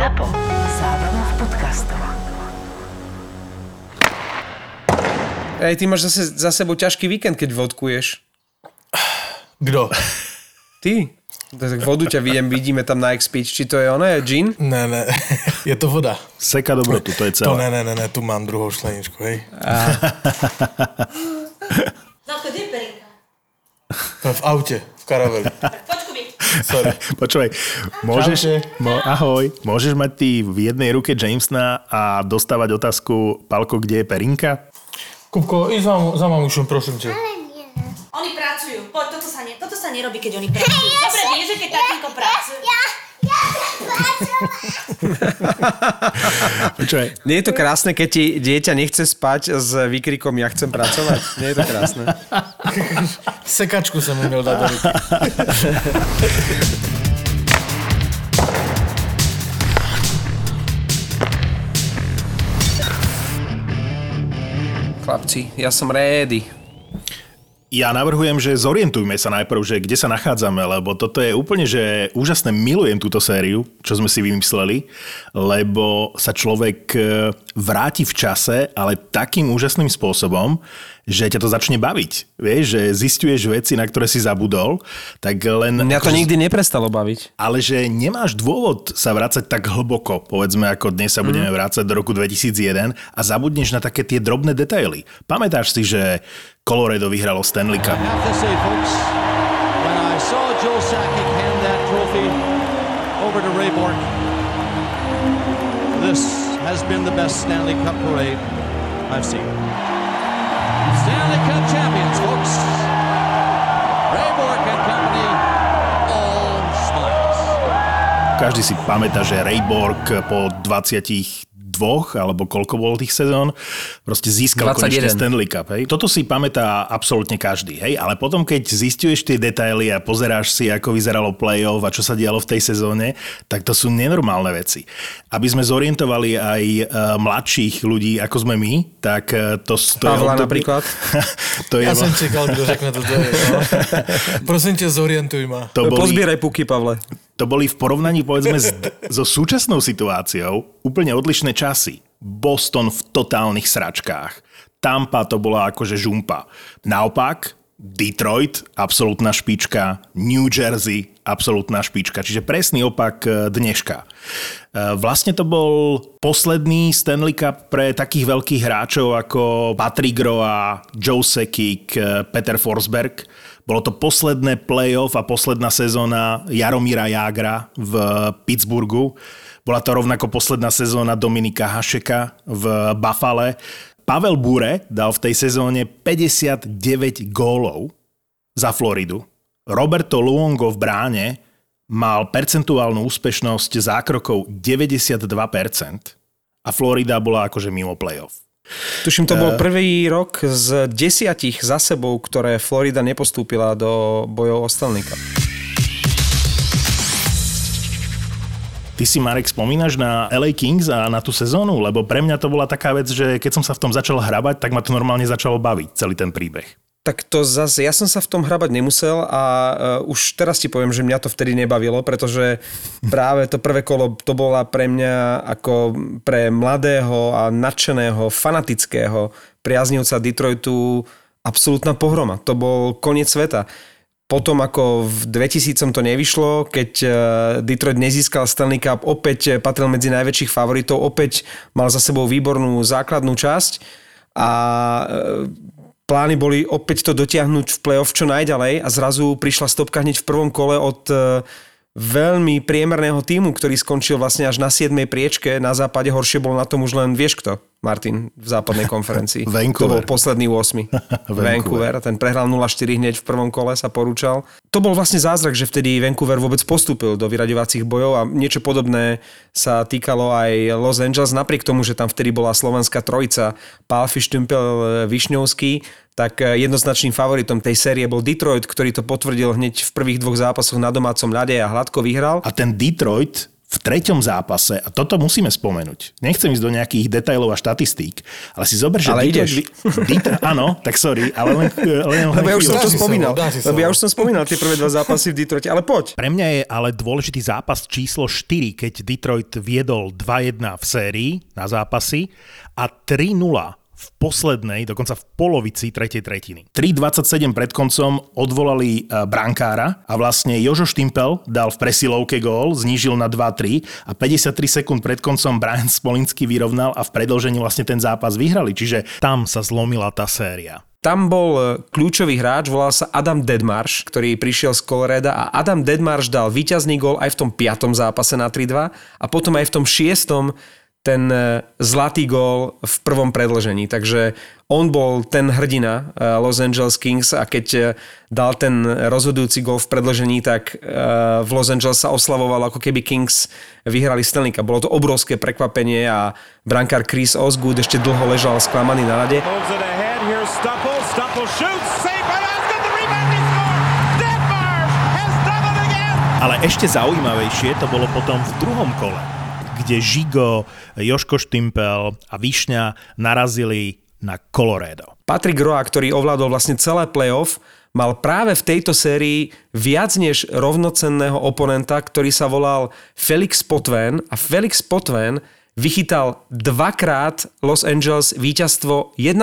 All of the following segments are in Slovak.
ZAPO. Zábrná v podcastov. Ej, ty máš zase za sebou ťažký víkend, keď vodkuješ. Kdo? Ty? Tak vodu ťa vidím, vidíme tam na X-Pitch. Či to je ono, je gin? Ne, ne, je to voda. Seka dobrotu, to je To celé. ne, ne, ne, ne, tu mám druhou šleničku, hej. Zlatko, kde je perinka? To v aute, v karaveli. Počku mi. Sorry. Počúvaj, môžeš, mo, ahoj, môžeš mať ty v jednej ruke Jamesona a dostávať otázku, Palko, kde je perinka? Kupko, ísť za, za mamušom, prosím ťa. Oni pracujú. Poď, toto sa, ne, toto sa nerobí, keď oni pracujú. Dobre, vieš, že keď tatínko pracuje. Počúvaj, Nie je to krásne, keď ti dieťa nechce spať s výkrikom ja chcem pracovať? Nie je to krásne. Sekačku som mu měl dať do ruky. Chlapci, ja som ready. Ja navrhujem, že zorientujme sa najprv, že kde sa nachádzame, lebo toto je úplne, že úžasné, milujem túto sériu, čo sme si vymysleli, lebo sa človek e, vráti v čase, ale takým úžasným spôsobom, že ťa to začne baviť. Vieš, že zistuješ veci, na ktoré si zabudol, tak len... Mňa to akože- nikdy neprestalo baviť. ale že nemáš dôvod sa vrácať tak hlboko, povedzme ako dnes sa budeme vrácať do roku 2001 a zabudneš na také tie drobné detaily. Pamätáš si, že Colorado vyhralo Stanley Cup? this has been the best Stanley Cup parade I've seen. Každý si pamätá, že Ray Borg po 22 alebo koľko bolo tých sezón, proste získal 21. konečne Stanley Cup. Hej? Toto si pamätá absolútne každý. Hej? Ale potom, keď zistuješ tie detaily a pozeráš si, ako vyzeralo play-off a čo sa dialo v tej sezóne, tak to sú nenormálne veci. Aby sme zorientovali aj uh, mladších ľudí, ako sme my, tak uh, to, to Pavla je napríklad. to je, Ja som čekal, kdo řekne toto. No. Prosím ťa, zorientuj ma. to boli, Pozbieraj puky, Pavle. To boli v porovnaní povedzme s, so súčasnou situáciou úplne odlišné časy. Boston v totálnych sračkách. Tampa to bola akože žumpa. Naopak, Detroit, absolútna špička, New Jersey, absolútna špička. Čiže presný opak e, dneška. E, Vlastne to bol posledný Stanley Cup pre takých veľkých hráčov ako Patrick Roa, Joe Sakic, e, Peter Forsberg. Bolo to posledné playoff a posledná sezóna Jaromíra Jágra v Pittsburghu. Bola to rovnako posledná sezóna Dominika Hašeka v Buffale. Pavel Bure dal v tej sezóne 59 gólov za Floridu. Roberto Luongo v bráne mal percentuálnu úspešnosť zákrokov 92% a Florida bola akože mimo playoff. Tuším, to bol prvý rok z desiatich za sebou, ktoré Florida nepostúpila do bojov o Stanley Cup. Ty si, Marek, spomínaš na LA Kings a na tú sezónu? Lebo pre mňa to bola taká vec, že keď som sa v tom začal hrabať, tak ma to normálne začalo baviť, celý ten príbeh. Tak to zase, ja som sa v tom hrabať nemusel a uh, už teraz ti poviem, že mňa to vtedy nebavilo, pretože práve to prvé kolo to bola pre mňa ako pre mladého a nadšeného, fanatického priaznivca Detroitu absolútna pohroma. To bol koniec sveta. Potom ako v 2000 to nevyšlo, keď eh, Detroit nezískal Stanley Cup, opäť patril medzi najväčších favoritov, opäť mal za sebou výbornú základnú časť a plány boli opäť to dotiahnuť v playoff čo najďalej a zrazu prišla stopka hneď v prvom kole od eh, veľmi priemerného týmu, ktorý skončil vlastne až na 7. priečke na západe. Horšie bol na tom už len, vieš kto, Martin, v západnej konferencii. Vancouver. To bol posledný 8. Vancouver. Ten prehral 0-4 hneď v prvom kole, sa porúčal. To bol vlastne zázrak, že vtedy Vancouver vôbec postúpil do vyraďovacích bojov a niečo podobné sa týkalo aj Los Angeles, napriek tomu, že tam vtedy bola slovenská trojica Pálfi, Štümpel, Višňovský, tak jednoznačným favoritom tej série bol Detroit, ktorý to potvrdil hneď v prvých dvoch zápasoch na domácom ľade a hladko vyhral. A ten Detroit v treťom zápase, a toto musíme spomenúť, nechcem ísť do nejakých detajlov a štatistík, ale si zober, že... Ale Detroit ideš. vy- Detroit, áno, tak sorry, ale len, len, len Lebo ja už som to spomínal. Lebo ja už som spomínal tie prvé dva zápasy v Detroite, ale poď. Pre mňa je ale dôležitý zápas číslo 4, keď Detroit viedol 2-1 v sérii na zápasy a 3-0 v poslednej, dokonca v polovici tretej tretiny. 3.27 pred koncom odvolali e, brankára a vlastne Jožo Štimpel dal v presilovke gól, znížil na 2-3 a 53 sekúnd pred koncom Brian Smolinský vyrovnal a v predlžení vlastne ten zápas vyhrali. Čiže tam sa zlomila tá séria. Tam bol e, kľúčový hráč, volal sa Adam Dedmarš, ktorý prišiel z Coloreda a Adam Dedmarš dal víťazný gól aj v tom piatom zápase na 3-2 a potom aj v tom šiestom ten e, zlatý gól v prvom predlžení. Takže on bol ten hrdina e, Los Angeles Kings a keď e, dal ten rozhodujúci gól v predlžení, tak v Los Angeles sa oslavovalo, ako keby Kings vyhrali Stanley Cup. Bolo to obrovské prekvapenie a brankár Chris Osgood ešte dlho ležal sklamaný na rade. Save. Ale ešte zaujímavejšie to bolo potom v druhom kole, kde Žigo, Joško Štimpel a Višňa narazili na Colorado. Patrick Roa, ktorý ovládol vlastne celé playoff, mal práve v tejto sérii viac než rovnocenného oponenta, ktorý sa volal Felix Potvin a Felix Potvin vychytal dvakrát Los Angeles víťazstvo 1-0.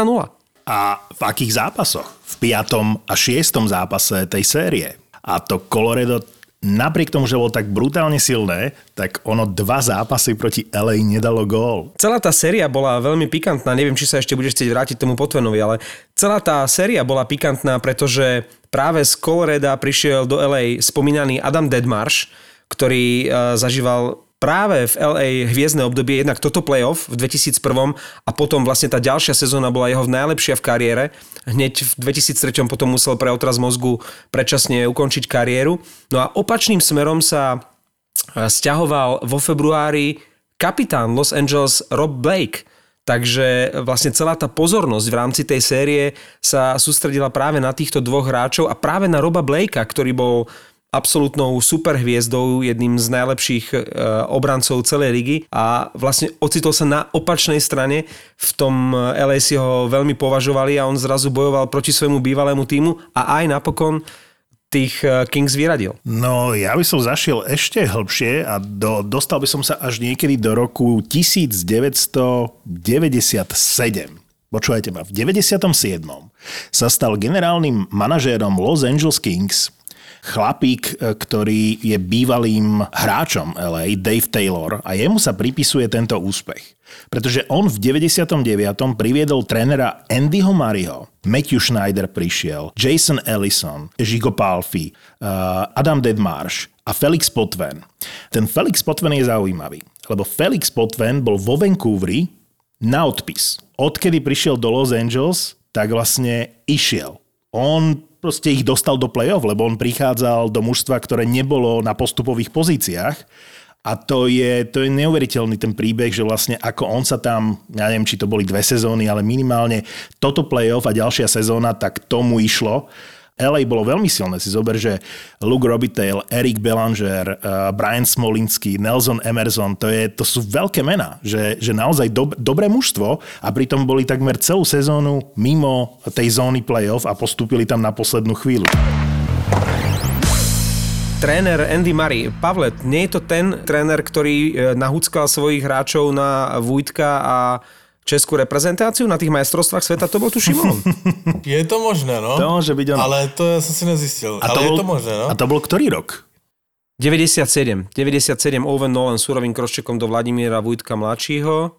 A v akých zápasoch? V piatom a šiestom zápase tej série. A to Colorado napriek tomu, že bolo tak brutálne silné, tak ono dva zápasy proti LA nedalo gól. Celá tá séria bola veľmi pikantná, neviem, či sa ešte budeš chcieť vrátiť tomu Potvenovi, ale celá tá séria bola pikantná, pretože práve z Coloreda prišiel do LA spomínaný Adam Dedmarš, ktorý e, zažíval práve v LA hviezdne obdobie, jednak toto playoff v 2001 a potom vlastne tá ďalšia sezóna bola jeho najlepšia v kariére. Hneď v 2003 potom musel pre otraz mozgu predčasne ukončiť kariéru. No a opačným smerom sa stiahoval vo februári kapitán Los Angeles Rob Blake. Takže vlastne celá tá pozornosť v rámci tej série sa sústredila práve na týchto dvoch hráčov a práve na Roba Blakea, ktorý bol absolútnou superhviezdou, jedným z najlepších e, obrancov celej ligy a vlastne ocitol sa na opačnej strane. V tom LA si ho veľmi považovali a on zrazu bojoval proti svojmu bývalému týmu a aj napokon tých e, Kings vyradil. No, ja by som zašiel ešte hĺbšie a do, dostal by som sa až niekedy do roku 1997. Počúvajte ma, v 97. sa stal generálnym manažérom Los Angeles Kings chlapík, e, ktorý je bývalým hráčom LA, Dave Taylor, a jemu sa pripisuje tento úspech. Pretože on v 99. priviedol trénera Andyho Mariho, Matthew Schneider prišiel, Jason Ellison, Žigo Palfi, uh, Adam Dedmarš a Felix Potvin. Ten Felix Potvin je zaujímavý, lebo Felix Potvin bol vo Vancouveri na odpis. Odkedy prišiel do Los Angeles, tak vlastne išiel. On proste ich dostal do play-off, lebo on prichádzal do mužstva, ktoré nebolo na postupových pozíciách a to je, to je neuveriteľný ten príbeh, že vlastne ako on sa tam, ja neviem, či to boli dve sezóny, ale minimálne toto play-off a ďalšia sezóna, tak tomu išlo. LA bolo veľmi silné. Si zober, že Luke Robitaille, Eric Belanger, uh, Brian Smolinský, Nelson Emerson, to, je, to sú veľké mená. Že, že naozaj dob, dobré mužstvo a pritom boli takmer celú sezónu mimo tej zóny playoff a postúpili tam na poslednú chvíľu. Tréner Andy Murray. Pavle, nie je to ten tréner, ktorý e, nahúckal svojich hráčov na Vujtka a českú reprezentáciu na tých majstrovstvách sveta? To bol tuším on. Je to možné, no. To môže byť on. Ale to ja som si nezistil. A Ale je bol, to možné, no. A to bol ktorý rok? 97. 97 Owen Nolan súrovým kroščekom do Vladimíra Vujtka mladšího.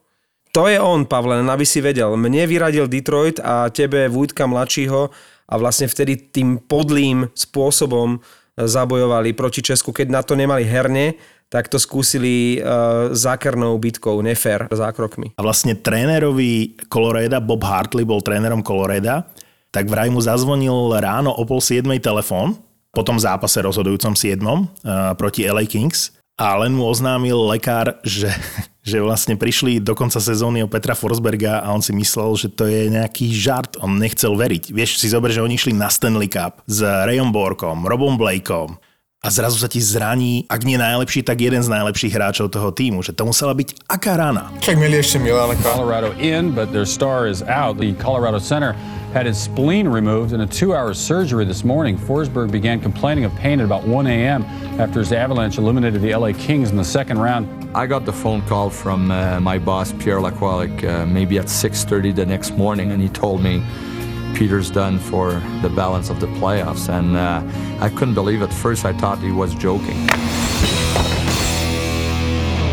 To je on, Pavle, aby si vedel. Mne vyradil Detroit a tebe Vujtka mladšího a vlastne vtedy tým podlým spôsobom zabojovali proti Česku. Keď na to nemali herne, tak to skúsili uh, zákernou bitkou, nefér zákrokmi. A vlastne trénerovi Coloreda, Bob Hartley bol trénerom Coloreda, tak vraj mu zazvonil ráno o pol siedmej telefón, po tom zápase rozhodujúcom siedmom uh, proti LA Kings a len mu oznámil lekár, že, že vlastne prišli do konca sezóny o Petra Forsberga a on si myslel, že to je nejaký žart. On nechcel veriť. Vieš, si zober, že oni išli na Stanley Cup s Rayom Borkom, Robom Blakeom a zrazu sa ti zraní, ak nie najlepší, tak jeden z najlepších hráčov toho týmu. Že to musela byť aká rana. Však mieli ešte Milána Colorado in, but their star is out. The Colorado center had his spleen removed in a two-hour surgery this morning. Forsberg began complaining of pain at about 1 a.m. after his Avalanche eliminated the LA Kings in the second round. I got the phone call from uh, my boss Pierre Lacroix like uh, maybe at 6:30 the next morning, and he told me Peter's done for the balance of the playoffs. And uh, I couldn't believe at first. I thought he was joking.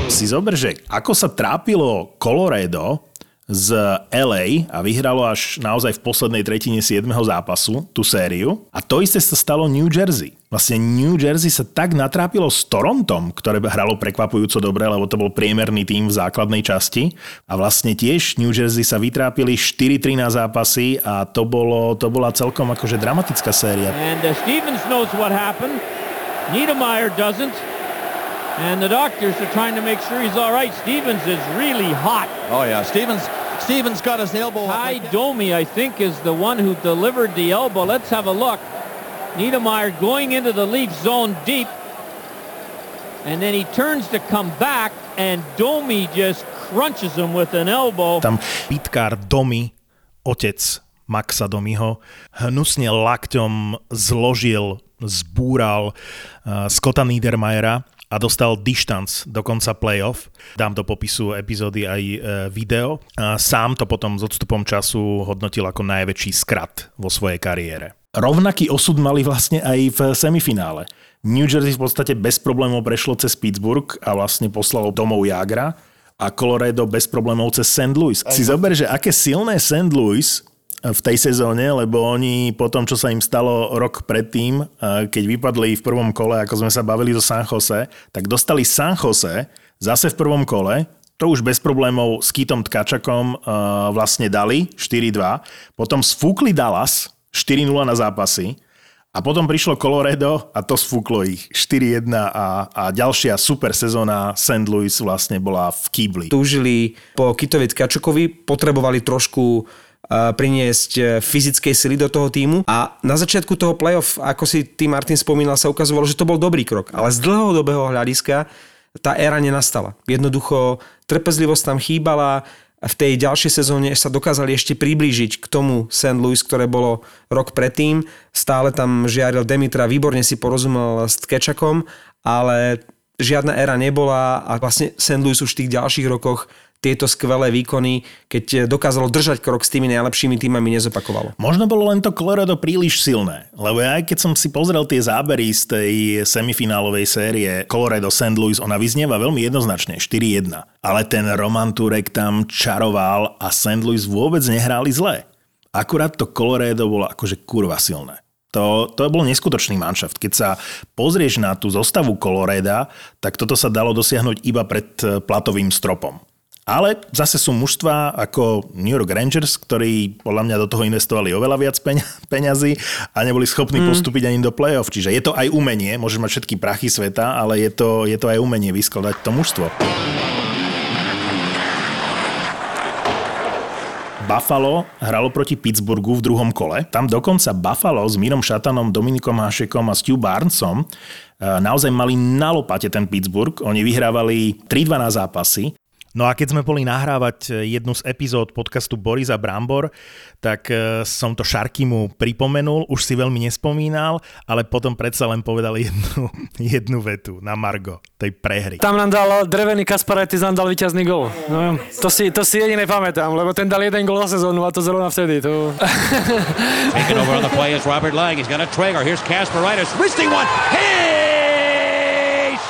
Si zober, že ako sa trápilo Colorado z LA a vyhralo až naozaj v poslednej tretine 7. zápasu tú sériu. A to isté sa stalo New Jersey. Vlastne New Jersey sa tak natrápilo s Torontom, ktoré hralo prekvapujúco dobre, lebo to bol priemerný tým v základnej časti. A vlastne tiež New Jersey sa vytrápili 4-3 na zápasy a to, bolo, to bola celkom akože dramatická séria. And uh, Stevens knows what happened. Niedermeyer doesn't. And the doctors are trying to make sure he's all right. Stevens is really hot. Oh yeah, Stevens. Stevens got his elbow. Ty. Domi, I think, is the one who delivered the elbow. Let's have a look. Niedermeyer going into the Leaf zone deep. And then he turns to come back, and Domi just crunches him with an elbow. Tam pitkár Domy, otec Maxa Domiho, hnusne lakťom zložil, zbúral uh, Scotta Niedermayera a dostal dištanc do konca playoff. Dám do popisu epizódy aj e, video. Sám to potom s odstupom času hodnotil ako najväčší skrat vo svojej kariére. Rovnaký osud mali vlastne aj v semifinále. New Jersey v podstate bez problémov prešlo cez Pittsburgh a vlastne poslalo domov Jagra a Colorado bez problémov cez St. Louis. Si zober, že aké silné St. Louis v tej sezóne, lebo oni po tom, čo sa im stalo rok predtým, eh, keď vypadli v prvom kole, ako sme sa bavili zo San Jose, tak dostali San Jose zase v prvom kole, to už bez problémov s Kitom Tkačakom eh, vlastne dali 4-2, potom sfúkli Dallas 4-0 na zápasy a potom prišlo Colorado a to sfúklo ich 4-1 a, a ďalšia super sezóna St. Louis vlastne bola v kýbli. túžili po Kitovi Tkačukovi, potrebovali trošku uh, priniesť uh, fyzickej sily do toho týmu a na začiatku toho playoff, ako si ty Martin spomínal, sa ukazovalo, že to bol dobrý krok, ale z dlhodobého hľadiska tá éra nenastala. Jednoducho trpezlivosť tam chýbala, v tej ďalšej sezóne sa dokázali ešte priblížiť k tomu St. Louis, ktoré bolo rok predtým. Stále tam žiaril Demitra, výborne si porozumel s Tkečakom, ale žiadna éra nebola a vlastne St. Louis už v tých ďalších rokoch tieto skvelé výkony, keď dokázalo držať krok s tými najlepšími týmami, nezopakovalo. Možno bolo len to Colorado príliš silné, lebo aj keď som si pozrel tie zábery z tej semifinálovej série Colorado St. Louis, ona vyznieva veľmi jednoznačne, 4-1. Ale ten Roman Turek tam čaroval a St. Louis vôbec nehráli zle. Akurát to Colorado bolo akože kurva silné. To, to bol neskutočný manšaft. Keď sa pozrieš na tú zostavu Coloreda, tak toto sa dalo dosiahnuť iba pred eh, platovým stropom. Ale zase sú mužstva ako New York Rangers, ktorí podľa mňa do toho investovali oveľa viac peň- peňazí a neboli schopní mm. postúpiť ani do play-off. Čiže je to aj umenie, môžeš mať všetky prachy sveta, ale je to, je to aj umenie vyskladať to mužstvo. Buffalo hralo proti Pittsburghu v druhom kole. Tam dokonca Buffalo s Mírom Šatanom, Dominikom Hašekom a Stu Barnesom e, naozaj mali na lopate ten Pittsburgh. Oni vyhrávali 3-2 na zápasy. No a keď sme boli nahrávať jednu z epizód podcastu Borisa Brambor, tak e, som to Šarkimu pripomenul, už si veľmi nespomínal, ale potom predsa len povedal jednu, jednu vetu na Margo tej prehry. Tam nám dal drevený Kasparetis, nám dal víťazný gol. No, to, si, to si jediné pamätám, lebo ten dal jeden gol za sezónu a to zrovna vtedy. To... Taking over on the play is Robert Lang. He's got a trigger. Here's Kasperitis. Wristing one. He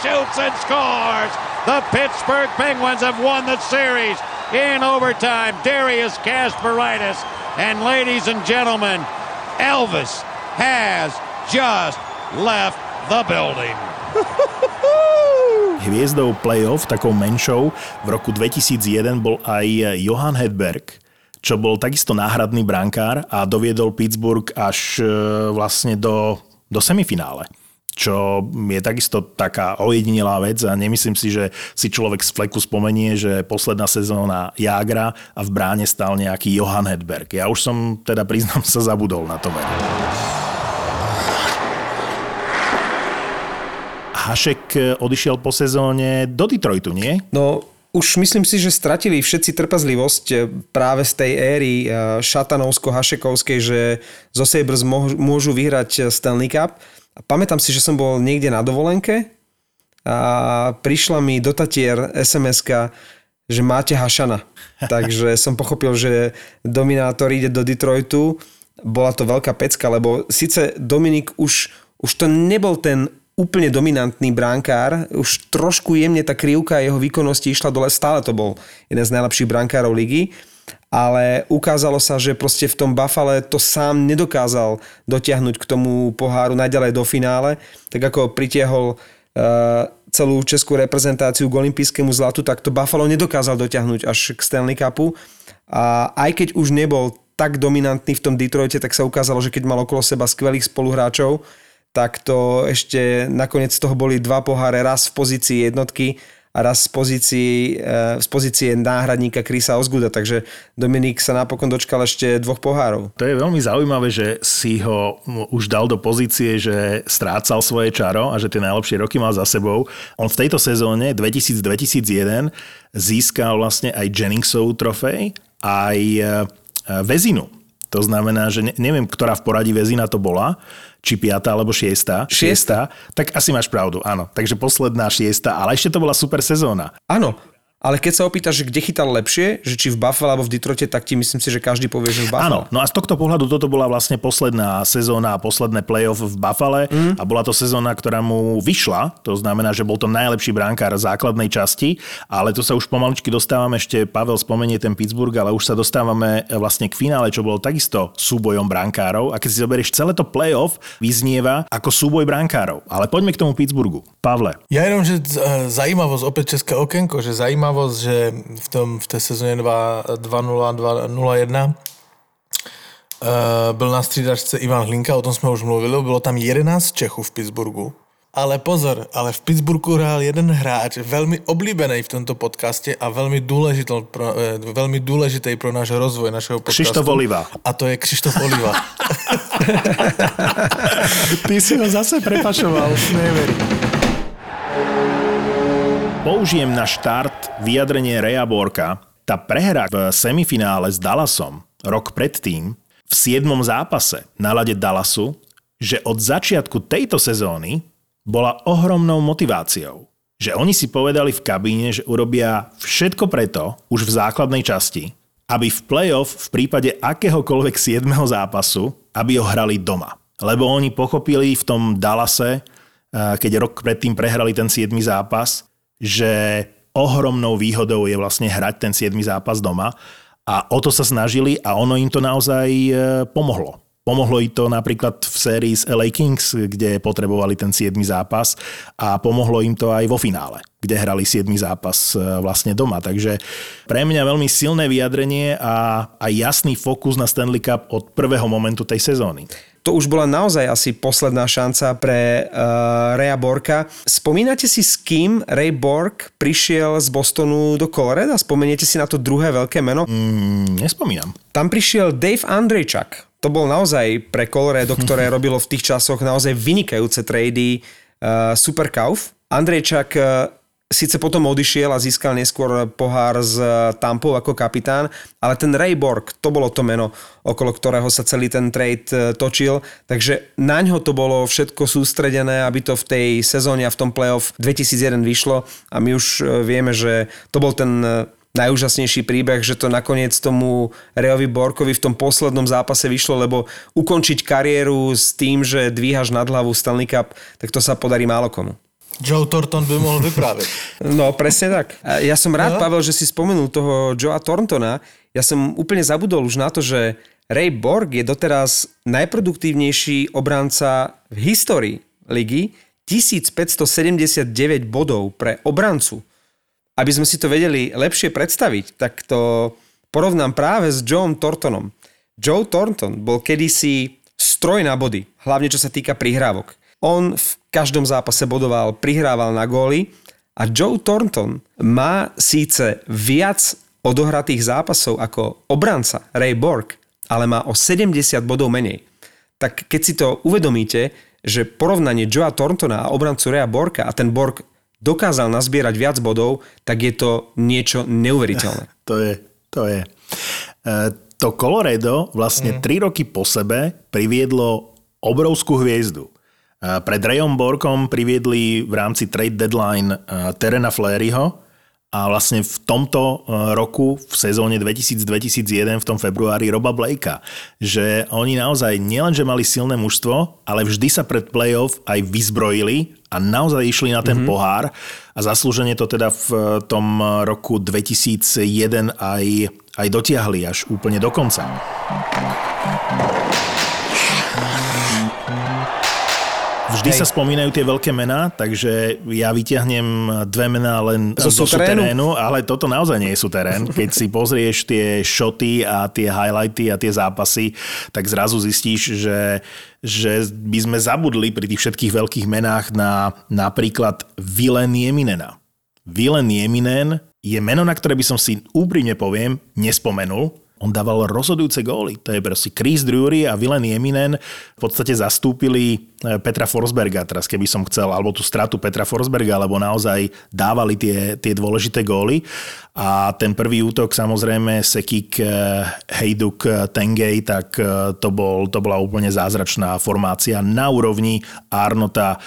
shoots and scores. The Pittsburgh Penguins have won the series in overtime. Darius Kasperitis. And ladies and gentlemen, Elvis has just left the building. Hviezdou playoff, takou menšou, v roku 2001 bol aj Johan Hedberg, čo bol takisto náhradný brankár a doviedol Pittsburgh až e, vlastne do, do semifinále čo je takisto taká ojedinelá vec a nemyslím si, že si človek z fleku spomenie, že posledná sezóna Jagra a v bráne stal nejaký Johan Hedberg. Ja už som teda priznám sa zabudol na to meno. Hašek e, odišiel po sezóne do Detroitu, nie? No, už myslím si, že stratili všetci trpezlivosť e, práve z tej éry e, šatanovsko-hašekovskej, že zo Sabres môžu vyhrať Stanley Cup. A pamätám si, že som bol niekde na dovolenke a prišla mi do Tatier sms že máte Hašana. Takže som pochopil, že Dominátor ide do Detroitu. Bola to veľká pecka, lebo síce Dominik už, už to nebol ten úplne dominantný brankár, už trošku jemne tá krivka jeho výkonnosti išla dole, stále to bol jeden z najlepších brankárov ligy, ale ukázalo sa, že proste v tom Buffale to sám nedokázal dotiahnuť k tomu poháru najďalej do finále, tak ako pritiahol uh, celú českú reprezentáciu k olympijskému zlatu, tak to Buffalo nedokázal dotiahnuť až k Stanley Cupu. A aj keď už nebol tak dominantný v tom Detroite, tak sa ukázalo, že keď mal okolo seba skvelých spoluhráčov, tak to ešte nakoniec z toho boli dva poháre, raz v pozícii jednotky a raz z pozícii, eh, z pozície náhradníka Krisa Ozguda, takže Dominik sa napokon dočkal ešte dvoch pohárov. To je veľmi zaujímavé, že si ho už dal do pozície, že strácal svoje čaro a že tie najlepšie roky mal za sebou. On v tejto sezóne 2000-2001 získal vlastne aj Jenningsov trofej, aj eh, Vezinu. To znamená, že neviem, ktorá v poradí Vezina to bola, či piatá alebo šiestá. Šiestá. Tak asi máš pravdu, áno. Takže posledná šiestá, ale ešte to bola super sezóna. Áno, ale keď sa opýtaš, že kde chytal lepšie, že či v Buffalo alebo v Detroite, tak ti myslím si, že každý povie, že v Buffalo. Áno, no a z tohto pohľadu toto bola vlastne posledná sezóna a posledné playoff v Buffale mm. a bola to sezóna, ktorá mu vyšla, to znamená, že bol to najlepší bránkár základnej časti, ale tu sa už pomaličky dostávame, ešte Pavel spomenie ten Pittsburgh, ale už sa dostávame vlastne k finále, čo bolo takisto súbojom brankárov a keď si zoberieš celé to playoff, vyznieva ako súboj brankárov. Ale poďme k tomu Pittsburghu. Pavle. Ja jenom, že zajímavosť, opäť České okenko, že zajímavosť zajímavost, že v, tom, v té sezóně 2-0-2-0-1 Uh, byl na střídačce Ivan Hlinka, o tom jsme už mluvili, bylo tam 11 Čechů v Pittsburghu. Ale pozor, ale v Pittsburghu hrál jeden hráč, velmi oblíbený v tomto podcaste a velmi důležitý pro, eh, velmi důležitý pro náš rozvoj našeho podcastu. Krištof Oliva. A to je Krištof Oliva. Ty si ho zase prepašoval, neverím. Použijem na štart vyjadrenie Rea Borka. Tá prehra v semifinále s Dallasom rok predtým v 7. zápase na lade Dallasu, že od začiatku tejto sezóny bola ohromnou motiváciou. Že oni si povedali v kabíne, že urobia všetko preto, už v základnej časti, aby v playoff v prípade akéhokoľvek 7. zápasu, aby ho hrali doma. Lebo oni pochopili v tom Dallase, eh, keď rok predtým prehrali ten 7. zápas, že ohromnou výhodou je vlastne hrať ten 7. zápas doma a o to sa snažili a ono im to naozaj e, pomohlo. Pomohlo im to napríklad v sérii s LA Kings, kde potrebovali ten 7. zápas a pomohlo im to aj vo finále, kde hrali 7. zápas e, vlastne doma. Takže pre mňa veľmi silné vyjadrenie a aj jasný fokus na Stanley Cup od prvého momentu tej sezóny to už bola naozaj asi posledná šanca pre uh, Raya Borka. Spomínate si, s kým Ray Bork prišiel z Bostonu do Colorado? Spomeniete si na to druhé veľké meno? Mm, nespomínam. Tam prišiel Dave Andrejčak. To bol naozaj pre Colorado, ktoré robilo v tých časoch naozaj vynikajúce trady uh, super kauf. Andrejčak uh, Sice potom odišiel a získal neskôr pohár s Tampou ako kapitán, ale ten Ray Borg, to bolo to meno, okolo ktorého sa celý ten trade e, točil, takže na ňo to bolo všetko sústredené, aby to v tej sezóne a v tom playoff 2001 vyšlo a my už e, vieme, že to bol ten e, najúžasnejší príbeh, že to nakoniec tomu Reovi Borkovi v tom poslednom zápase vyšlo, lebo ukončiť kariéru s tým, že dvíhaš nad hlavu Stanley Cup, tak to sa podarí málo komu. Joe Thornton by mohol vypráviť. No, presne tak. Ja som rád, no? Pavel, že si spomenul toho Joea Thorntona. Ja som úplne zabudol už na to, že Ray Borg je doteraz najproduktívnejší obranca v histórii ligy. 1579 bodov pre obrancu. Aby sme si to vedeli lepšie predstaviť, tak to porovnám práve s Joeom Thorntonom. Joe Thornton bol kedysi stroj na body, hlavne čo sa týka prihrávok. On v každom zápase bodoval, prihrával na góly a Joe Thornton má síce viac odohratých zápasov ako obranca Ray Borg, ale má o 70 bodov menej. Tak keď si to uvedomíte, že porovnanie Joea Thorntona a obrancu Rea Borka a ten Bork dokázal nazbierať viac bodov, tak je to niečo neuveriteľné. To je, to je. E, to Colorado vlastne mm. 3 roky po sebe priviedlo obrovskú hviezdu. E, pred Rayom Borkom priviedli v rámci trade deadline e, Terena Flaryho, a vlastne v tomto roku, v sezóne 2000-2001, v tom februári, Roba Blakea, že oni naozaj nielenže mali silné mužstvo, ale vždy sa pred playoff aj vyzbrojili a naozaj išli na ten mm-hmm. pohár a zaslúžene to teda v tom roku 2001 aj, aj dotiahli až úplne do konca. Vždy Hej. sa spomínajú tie veľké mená, takže ja vyťahnem dve mená len zo, zo terénu, ale toto naozaj nie sú terén. Keď si pozrieš tie šoty a tie highlighty a tie zápasy, tak zrazu zistíš, že, že by sme zabudli pri tých všetkých veľkých menách na napríklad Vilen Jeminena. Vilen Jeminen je meno, na ktoré by som si úprimne poviem, nespomenul, on dával rozhodujúce góly. To je proste Chris Drury a Vilen Jeminen v podstate zastúpili e, Petra Forsberga teraz, keby som chcel, alebo tú stratu Petra Forsberga, lebo naozaj dávali tie, tie dôležité góly. A ten prvý útok, samozrejme, Sekik, eh, Hejduk, eh, Tengej, tak to, bol, to bola úplne zázračná formácia na úrovni Arnota,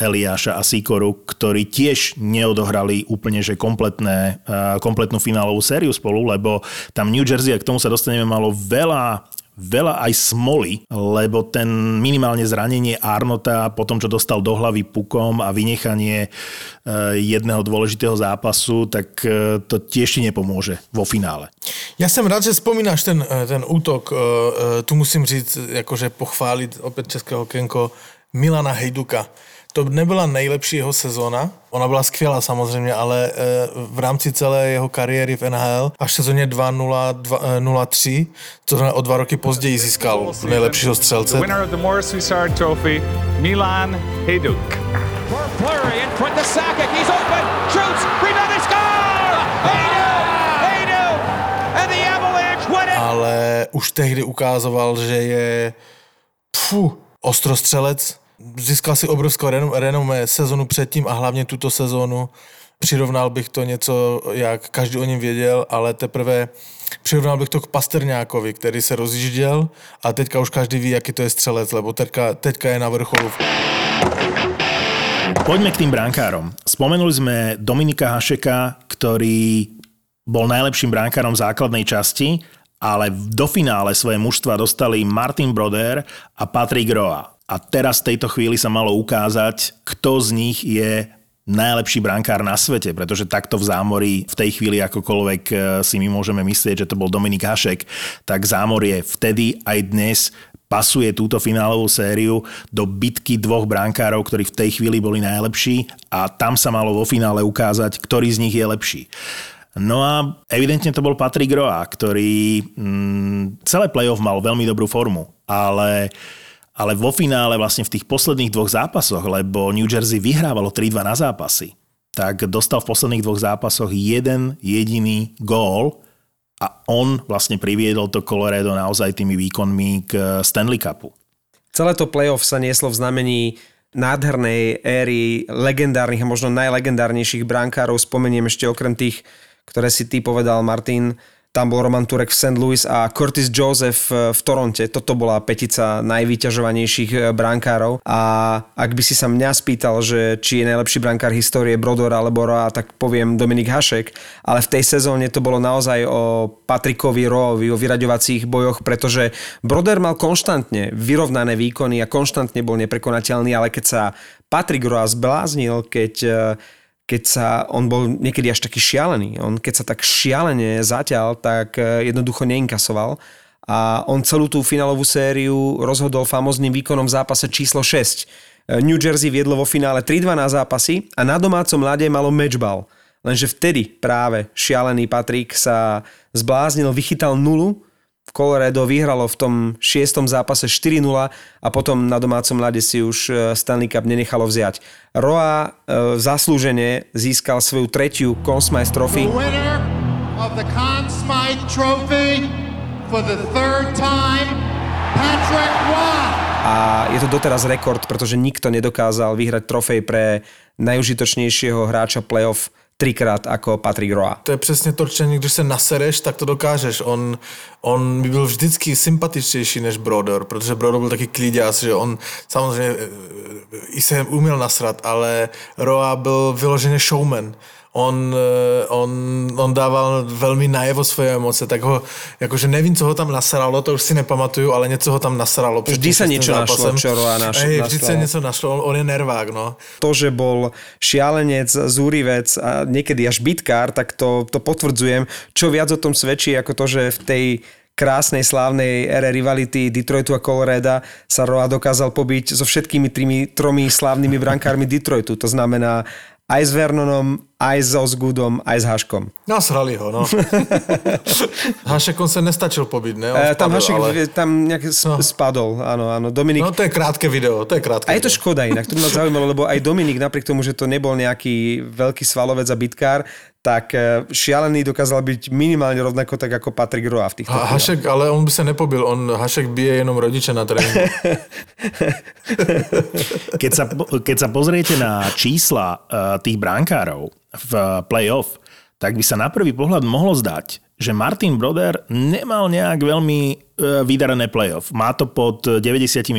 Eliáša a Sikoru, ktorí tiež neodohrali úplne že kompletné, kompletnú finálovú sériu spolu, lebo tam New Jersey, a k tomu sa dostaneme, malo veľa veľa aj smoly, lebo ten minimálne zranenie Arnota po tom, čo dostal do hlavy pukom a vynechanie e, jedného dôležitého zápasu, tak e, to tiež ti nepomôže vo finále. Ja jsem rád, že spomínáš ten, e, ten útok. Tu musím říct, jakože pochválit opět českého Kenko Milana Hejduka to nebyla nejlepší jeho sezóna. Ona byla skvělá samozřejmě, ale eh, v rámci celé jeho kariéry v NHL až v sezóně 2-0-3, co o dva roky později získal nejlepšího střelce. winner of the Morris Hussard Trophy, Milan Hejduk. Flurry in front of Sakic, he's open, shoots, rebound, they score! Hejduk! Hejduk! And the Avalanche win it! Ale už tehdy ukázoval, že je pfu, ostrostřelec, Získal si obrovské renomé sezonu předtím a hlavně tuto sezónu. Přirovnal bych to něco, jak každý o něm věděl, ale teprve přirovnal bych to k Pasterňákovi, který se rozjížděl a teďka už každý ví, jaký to je střelec, lebo teďka, teďka je na vrcholu. Poďme k tým brankárom. Spomenuli sme Dominika Hašeka, ktorý bol najlepším brankárom základnej časti, ale do finále svoje mužstva dostali Martin Broder a Patrick Roa. A teraz v tejto chvíli sa malo ukázať, kto z nich je najlepší brankár na svete, pretože takto v zámori v tej chvíli akokoľvek e, si my môžeme myslieť, že to bol Dominik Hašek, tak zámorie vtedy aj dnes pasuje túto finálovú sériu do bitky dvoch brankárov, ktorí v tej chvíli boli najlepší a tam sa malo vo finále ukázať, ktorý z nich je lepší. No a evidentne to bol Patrick Roa, ktorý mm, celé playoff mal veľmi dobrú formu, ale ale vo finále vlastne v tých posledných dvoch zápasoch, lebo New Jersey vyhrávalo 3-2 na zápasy, tak dostal v posledných dvoch zápasoch jeden jediný gól a on vlastne priviedol to Colorado naozaj tými výkonmi k Stanley Cupu. Celé to playoff sa nieslo v znamení nádhernej éry legendárnych a možno najlegendárnejších brankárov. Spomeniem ešte okrem tých, ktoré si ty povedal, Martin, tam bol Roman Turek v St. Louis a Curtis Joseph v Toronte. Toto bola petica najvyťažovanejších eh, brankárov a ak by si sa mňa spýtal, že či je najlepší brankár histórie Brodor alebo Roa, tak poviem Dominik Hašek, ale v tej sezóne to bolo naozaj o Patrikovi Roovi, o vyraďovacích bojoch, pretože Broder mal konštantne vyrovnané výkony a konštantne bol neprekonateľný, ale keď sa Patrik Roa zbláznil, keď eh, keď sa, on bol niekedy až taký šialený. On keď sa tak šialene zaťal, tak e, jednoducho neinkasoval. A on celú tú finálovú sériu rozhodol famozným výkonom v zápase číslo 6. E, New Jersey viedlo vo finále 3-2 na zápasy a na domácom ľade malo matchball. Lenže vtedy práve šialený Patrik sa zbláznil, vychytal nulu Colorado vyhralo v tom šiestom zápase 4-0 a potom na domácom ľade si už e, Stanley Cup nenechalo vziať. Roa e, zaslúžene získal svoju tretiu Conn Smythe Trophy. A je to doteraz rekord, pretože nikto nedokázal vyhrať trofej pre najužitočnejšieho hráča playoff trikrát ako Patrick Roa. To je přesně to rčení, když se nasereš, tak to dokážeš. On, on by byl vždycky sympatičtější než Brodor, protože Brodor byl taky klíďas, že on samozřejmě e, i se uměl nasrat, ale Roa byl vyloženě showman. On, e, on, on dával velmi najevo svoje emoce, tak ho, jakože nevím, co ho tam nasralo, to už si nepamatuju, ale něco ho tam nasralo. Vždy sa niečo našlo, zápasem. čo Roa naš- Hej, vždy sa něco našlo, on, on je nervák, no. To, že bol šialenec, zúrivec a niekedy až bitkár, tak to, to potvrdzujem. Čo viac o tom svedčí, ako to, že v tej krásnej, slávnej ére rivality Detroitu a Colorada sa Roa dokázal pobiť so všetkými trimi, tromi slávnymi brankármi Detroitu. To znamená aj s Vernonom, aj s Osgoodom, aj s Haškom. Nasrali ho, no. Hašek on se nestačil pobít, ne? On E, tam spadl, Hašek ale... tam nejak no. spadol, áno, áno. Dominik... No to je krátke video, to je krátke A je to video. škoda inak, to ma zaujímalo, lebo aj Dominik, napriek tomu, že to nebol nejaký veľký svalovec a bitkár, tak e, šialený dokázal byť minimálne rovnako tak ako Patrick Roa v týchto Ha, Hašek, ale on by se nepobil, on Hašek bije jenom rodiče na tréninku. Keď sa, keď sa pozriete na čísla uh, tých brankárov v playoff, tak by sa na prvý pohľad mohlo zdať, že Martin Broder nemal nejak veľmi uh, vydarené playoff. Má to pod 90%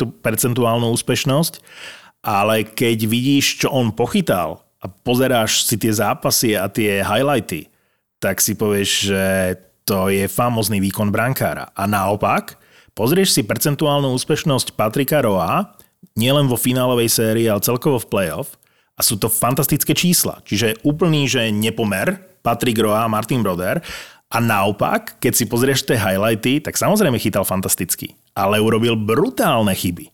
tú percentuálnu úspešnosť, ale keď vidíš, čo on pochytal a pozeráš si tie zápasy a tie highlighty, tak si povieš, že to je famózny výkon brankára. A naopak, pozrieš si percentuálnu úspešnosť Patrika Roa, nielen vo finálovej sérii, ale celkovo v playoff, a sú to fantastické čísla. Čiže úplný, že nepomer Patrick Roa Martin Broder. A naopak, keď si pozrieš tie highlighty, tak samozrejme chytal fantasticky. Ale urobil brutálne chyby.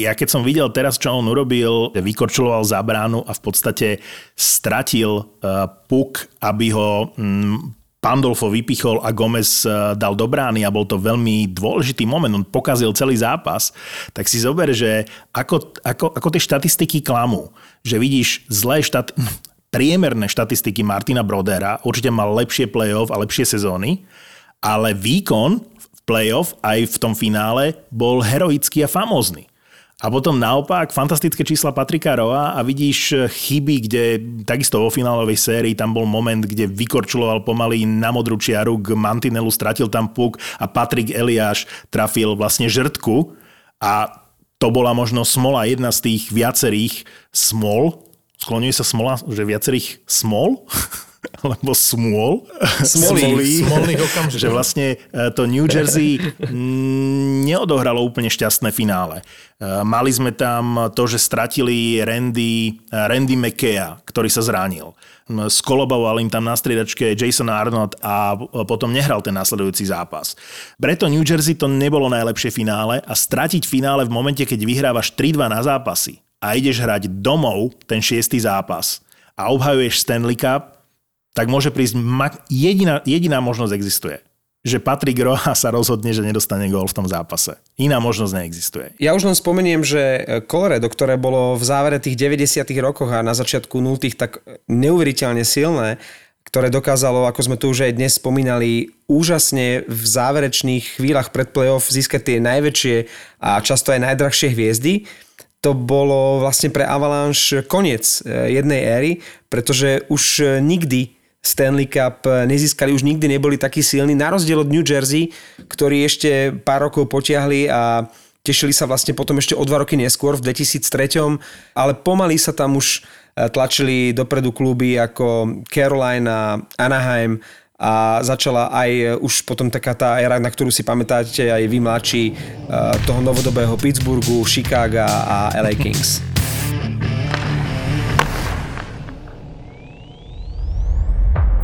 Ja keď som videl teraz, čo on urobil, vykorčuloval za bránu a v podstate stratil uh, puk, aby ho mm, Pandolfo vypichol a Gomez uh, dal do brány a bol to veľmi dôležitý moment. On pokazil celý zápas. Tak si zober, že ako, ako, ako tie štatistiky klamú. Že vidíš zlé štat... priemerné štatistiky Martina Brodera, určite mal lepšie playoff a lepšie sezóny, ale výkon v playoff aj v tom finále bol heroický a famózny. A potom naopak fantastické čísla Patrika Roa a vidíš chyby, kde takisto vo finálovej sérii tam bol moment, kde vykorčuloval pomaly na modrú čiaru k mantinelu, stratil tam puk a Patrik Eliáš trafil vlastne žrtku. A to bola možno smola, jedna z tých viacerých smol, skloňuje sa smola, že viacerých smol, alebo smôl. Smolí, smolných okamžikov. Že vlastne e, to New Jersey neodohralo úplne šťastné finále. E, Mali sme tam to, že stratili Randy, e, Randy McKeya, ktorý sa zranil. Skoloboval im tam na striedačke Jason Arnott a potom nehral ten následujúci zápas. Preto New Jersey to nebolo najlepšie finále a stratiť finále v momente, keď vyhrávaš 3-2 na zápasy a ideš hrať domov ten šiestý zápas a obhajuješ Stanley Cup, tak môže prísť, jediná, jediná možnosť existuje. Že Patrick Roa sa rozhodne, že nedostane gól v tom zápase. Iná možnosť neexistuje. Ja už len spomeniem, že Colorado, ktoré bolo v závere tých 90 rokoch a na začiatku 0 tak neuveriteľne silné, ktoré dokázalo, ako sme tu už aj dnes spomínali, úžasne v záverečných chvíľach pred playoff získať tie najväčšie a často aj najdrahšie hviezdy, to bolo vlastne pre Avalanche koniec jednej éry, pretože už nikdy Stanley Cup nezískali, už nikdy neboli takí silní, na rozdiel od New Jersey, ktorí ešte pár rokov potiahli a tešili sa vlastne potom ešte o dva roky neskôr, v 2003, ale pomaly sa tam už tlačili dopredu kluby ako Carolina, Anaheim a začala aj už potom taká tá éra, na ktorú si pamätáte aj vy mladší, toho novodobého Pittsburghu, Chicago a LA Kings.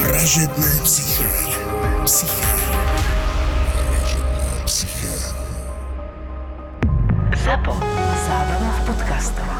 Vražedné psyché. Psyché. Vražedné psyché. Zapo. Zábrná v podcastovách.